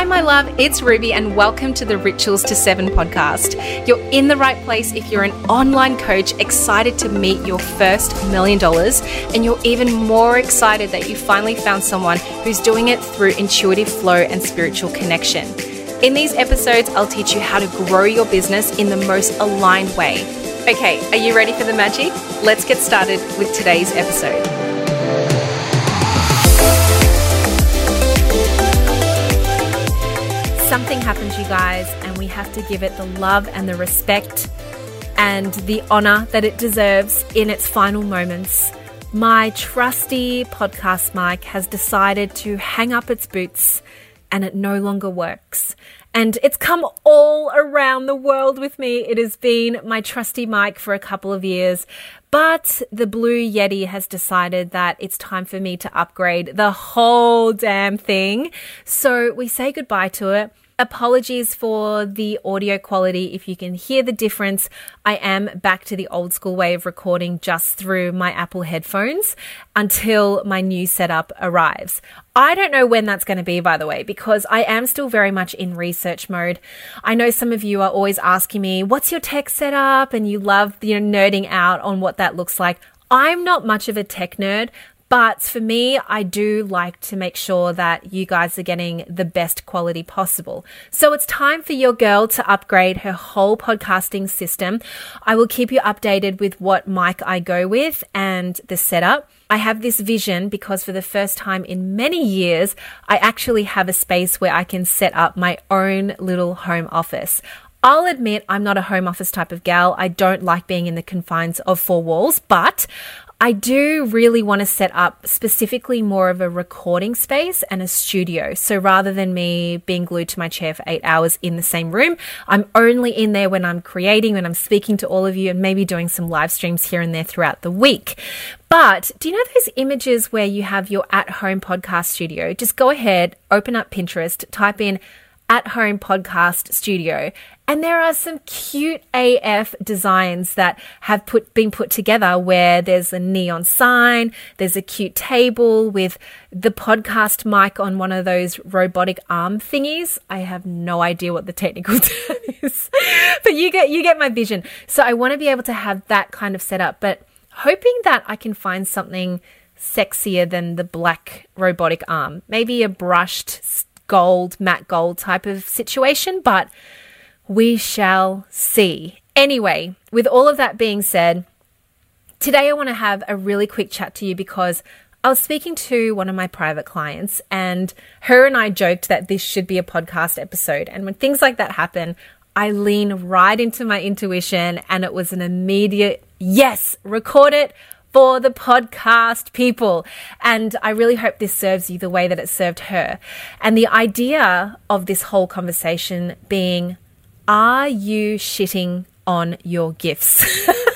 Hi, my love, it's Ruby, and welcome to the Rituals to Seven podcast. You're in the right place if you're an online coach excited to meet your first million dollars, and you're even more excited that you finally found someone who's doing it through intuitive flow and spiritual connection. In these episodes, I'll teach you how to grow your business in the most aligned way. Okay, are you ready for the magic? Let's get started with today's episode. Something happens, you guys, and we have to give it the love and the respect and the honor that it deserves in its final moments. My trusty podcast mic has decided to hang up its boots and it no longer works. And it's come all around the world with me. It has been my trusty mic for a couple of years, but the Blue Yeti has decided that it's time for me to upgrade the whole damn thing. So we say goodbye to it. Apologies for the audio quality. If you can hear the difference, I am back to the old school way of recording just through my Apple headphones until my new setup arrives. I don't know when that's going to be, by the way, because I am still very much in research mode. I know some of you are always asking me, what's your tech setup? And you love, you know, nerding out on what that looks like. I'm not much of a tech nerd. But for me, I do like to make sure that you guys are getting the best quality possible. So it's time for your girl to upgrade her whole podcasting system. I will keep you updated with what mic I go with and the setup. I have this vision because for the first time in many years, I actually have a space where I can set up my own little home office. I'll admit I'm not a home office type of gal. I don't like being in the confines of four walls, but I do really want to set up specifically more of a recording space and a studio. So rather than me being glued to my chair for eight hours in the same room, I'm only in there when I'm creating, when I'm speaking to all of you, and maybe doing some live streams here and there throughout the week. But do you know those images where you have your at home podcast studio? Just go ahead, open up Pinterest, type in at home podcast studio. And there are some cute AF designs that have put been put together where there's a neon sign, there's a cute table with the podcast mic on one of those robotic arm thingies. I have no idea what the technical term is. but you get you get my vision. So I want to be able to have that kind of setup, but hoping that I can find something sexier than the black robotic arm. Maybe a brushed gold, matte gold type of situation, but we shall see. Anyway, with all of that being said, today I want to have a really quick chat to you because I was speaking to one of my private clients, and her and I joked that this should be a podcast episode. And when things like that happen, I lean right into my intuition, and it was an immediate yes, record it, for the podcast people. And I really hope this serves you the way that it served her. And the idea of this whole conversation being, are you shitting on your gifts?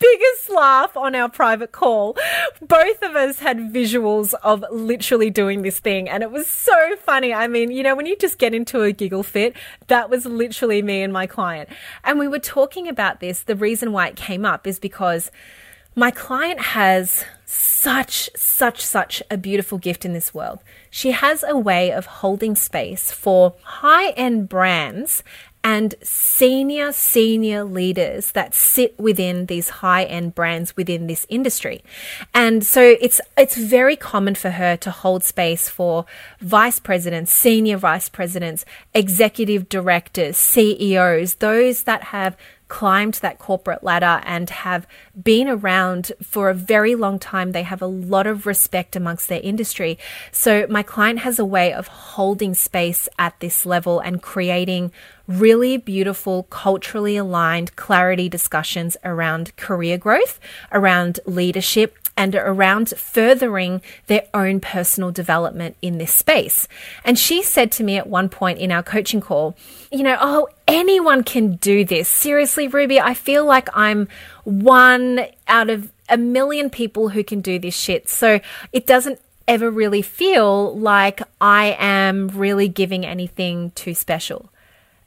biggest laugh on our private call. Both of us had visuals of literally doing this thing, and it was so funny. I mean, you know, when you just get into a giggle fit, that was literally me and my client. And we were talking about this. The reason why it came up is because my client has such, such, such a beautiful gift in this world. She has a way of holding space for high end brands and senior, senior leaders that sit within these high end brands within this industry. And so it's, it's very common for her to hold space for vice presidents, senior vice presidents, executive directors, CEOs, those that have climbed that corporate ladder and have been around for a very long time. They have a lot of respect amongst their industry. So my client has a way of holding space at this level and creating really beautiful, culturally aligned clarity discussions around career growth, around leadership, and around furthering their own personal development in this space. And she said to me at one point in our coaching call, you know, oh, anyone can do this. Seriously, Ruby, I feel like I'm one out of a million people who can do this shit. So it doesn't ever really feel like I am really giving anything too special.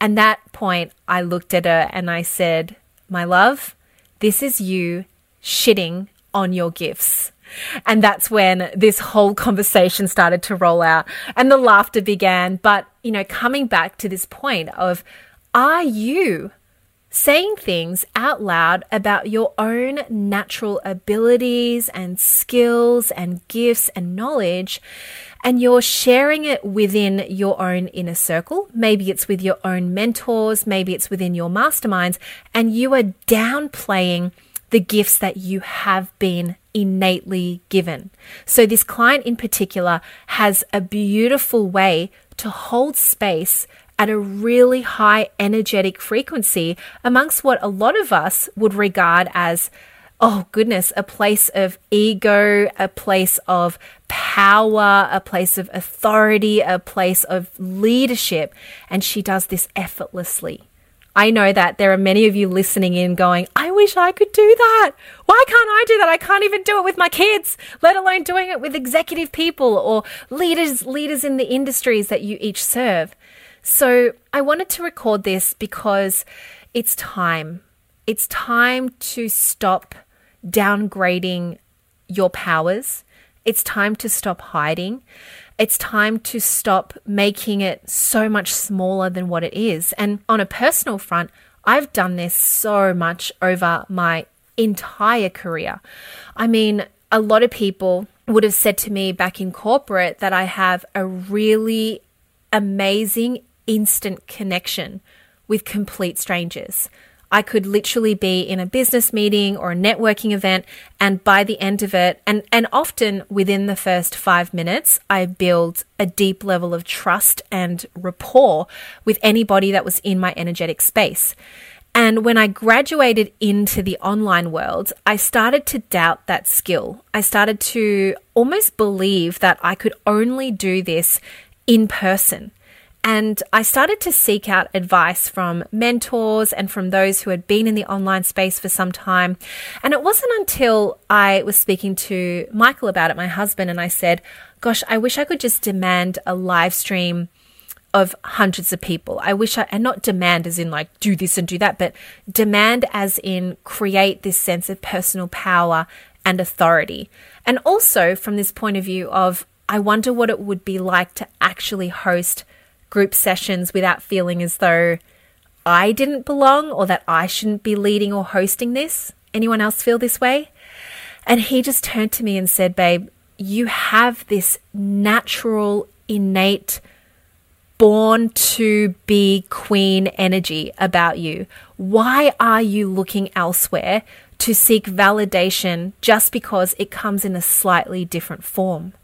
And that point, I looked at her and I said, My love, this is you shitting on your gifts. And that's when this whole conversation started to roll out and the laughter began. But, you know, coming back to this point of, are you saying things out loud about your own natural abilities and skills and gifts and knowledge, and you're sharing it within your own inner circle. Maybe it's with your own mentors, maybe it's within your masterminds, and you are downplaying the gifts that you have been innately given. So, this client in particular has a beautiful way to hold space at a really high energetic frequency amongst what a lot of us would regard as oh goodness, a place of ego, a place of power, a place of authority, a place of leadership. And she does this effortlessly. I know that there are many of you listening in going, I wish I could do that. Why can't I do that? I can't even do it with my kids, let alone doing it with executive people or leaders, leaders in the industries that you each serve. So I wanted to record this because it's time. It's time to stop downgrading your powers. It's time to stop hiding. It's time to stop making it so much smaller than what it is. And on a personal front, I've done this so much over my entire career. I mean, a lot of people would have said to me back in corporate that I have a really amazing instant connection with complete strangers. I could literally be in a business meeting or a networking event, and by the end of it, and, and often within the first five minutes, I build a deep level of trust and rapport with anybody that was in my energetic space. And when I graduated into the online world, I started to doubt that skill. I started to almost believe that I could only do this in person. And I started to seek out advice from mentors and from those who had been in the online space for some time. And it wasn't until I was speaking to Michael about it, my husband, and I said, Gosh, I wish I could just demand a live stream of hundreds of people. I wish I, and not demand as in like do this and do that, but demand as in create this sense of personal power and authority. And also from this point of view of, I wonder what it would be like to actually host group sessions without feeling as though I didn't belong or that I shouldn't be leading or hosting this. Anyone else feel this way? And he just turned to me and said, Babe, you have this natural, innate, born to be queen energy about you. Why are you looking elsewhere to seek validation just because it comes in a slightly different form?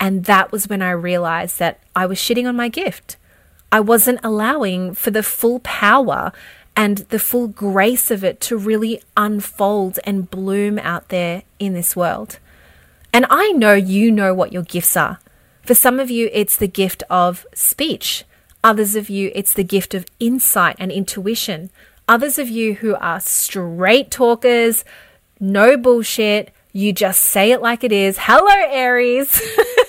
And that was when I realized that I was shitting on my gift. I wasn't allowing for the full power and the full grace of it to really unfold and bloom out there in this world. And I know you know what your gifts are. For some of you, it's the gift of speech. Others of you, it's the gift of insight and intuition. Others of you who are straight talkers, no bullshit, you just say it like it is. Hello, Aries.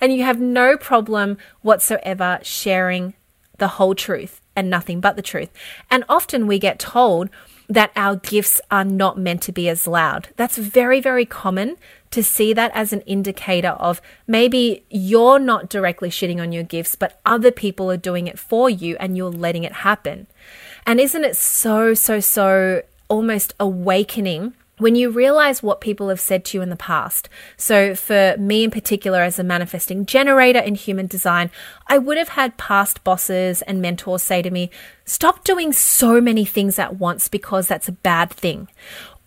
and you have no problem whatsoever sharing the whole truth and nothing but the truth. And often we get told that our gifts are not meant to be as loud. That's very, very common to see that as an indicator of maybe you're not directly shitting on your gifts, but other people are doing it for you and you're letting it happen. And isn't it so, so, so almost awakening when you realize what people have said to you in the past. So, for me in particular, as a manifesting generator in human design, I would have had past bosses and mentors say to me, Stop doing so many things at once because that's a bad thing.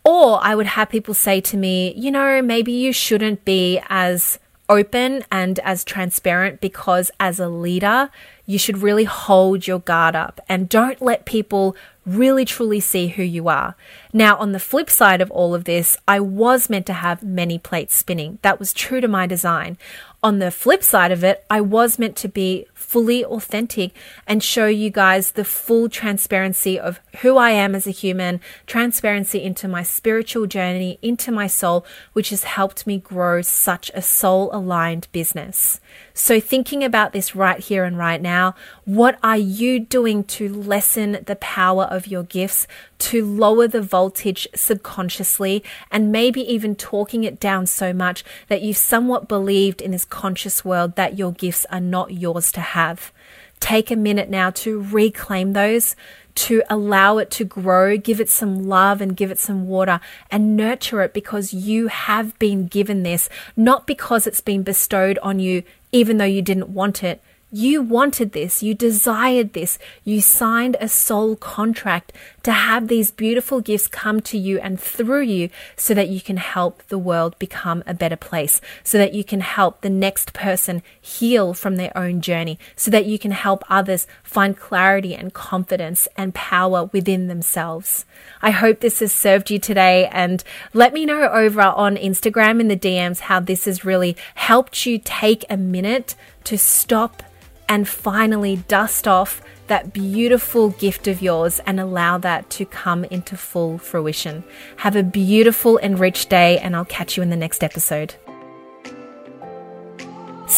Or I would have people say to me, You know, maybe you shouldn't be as open and as transparent because as a leader, you should really hold your guard up and don't let people really truly see who you are. Now, on the flip side of all of this, I was meant to have many plates spinning. That was true to my design. On the flip side of it, I was meant to be fully authentic and show you guys the full transparency of who I am as a human, transparency into my spiritual journey, into my soul, which has helped me grow such a soul aligned business. So, thinking about this right here and right now. What are you doing to lessen the power of your gifts, to lower the voltage subconsciously, and maybe even talking it down so much that you've somewhat believed in this conscious world that your gifts are not yours to have? Take a minute now to reclaim those, to allow it to grow, give it some love and give it some water and nurture it because you have been given this, not because it's been bestowed on you, even though you didn't want it, you wanted this, you desired this, you signed a soul contract to have these beautiful gifts come to you and through you so that you can help the world become a better place, so that you can help the next person heal from their own journey, so that you can help others find clarity and confidence and power within themselves. I hope this has served you today and let me know over on Instagram in the DMs how this has really helped you take a minute to stop and finally dust off that beautiful gift of yours and allow that to come into full fruition. Have a beautiful and rich day, and I'll catch you in the next episode.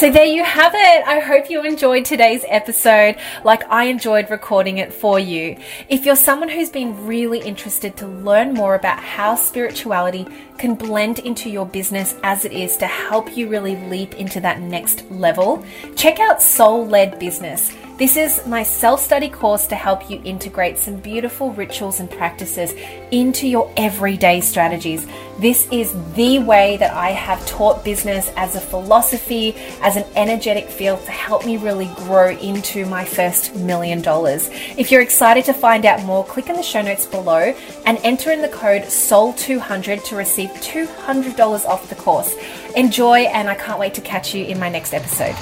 So there you have it. I hope you enjoyed today's episode like I enjoyed recording it for you. If you're someone who's been really interested to learn more about how spirituality can blend into your business as it is to help you really leap into that next level, check out Soul Led Business. This is my self study course to help you integrate some beautiful rituals and practices into your everyday strategies. This is the way that I have taught business as a philosophy, as an energetic field to help me really grow into my first million dollars. If you're excited to find out more, click in the show notes below and enter in the code SOUL200 to receive $200 off the course. Enjoy, and I can't wait to catch you in my next episode.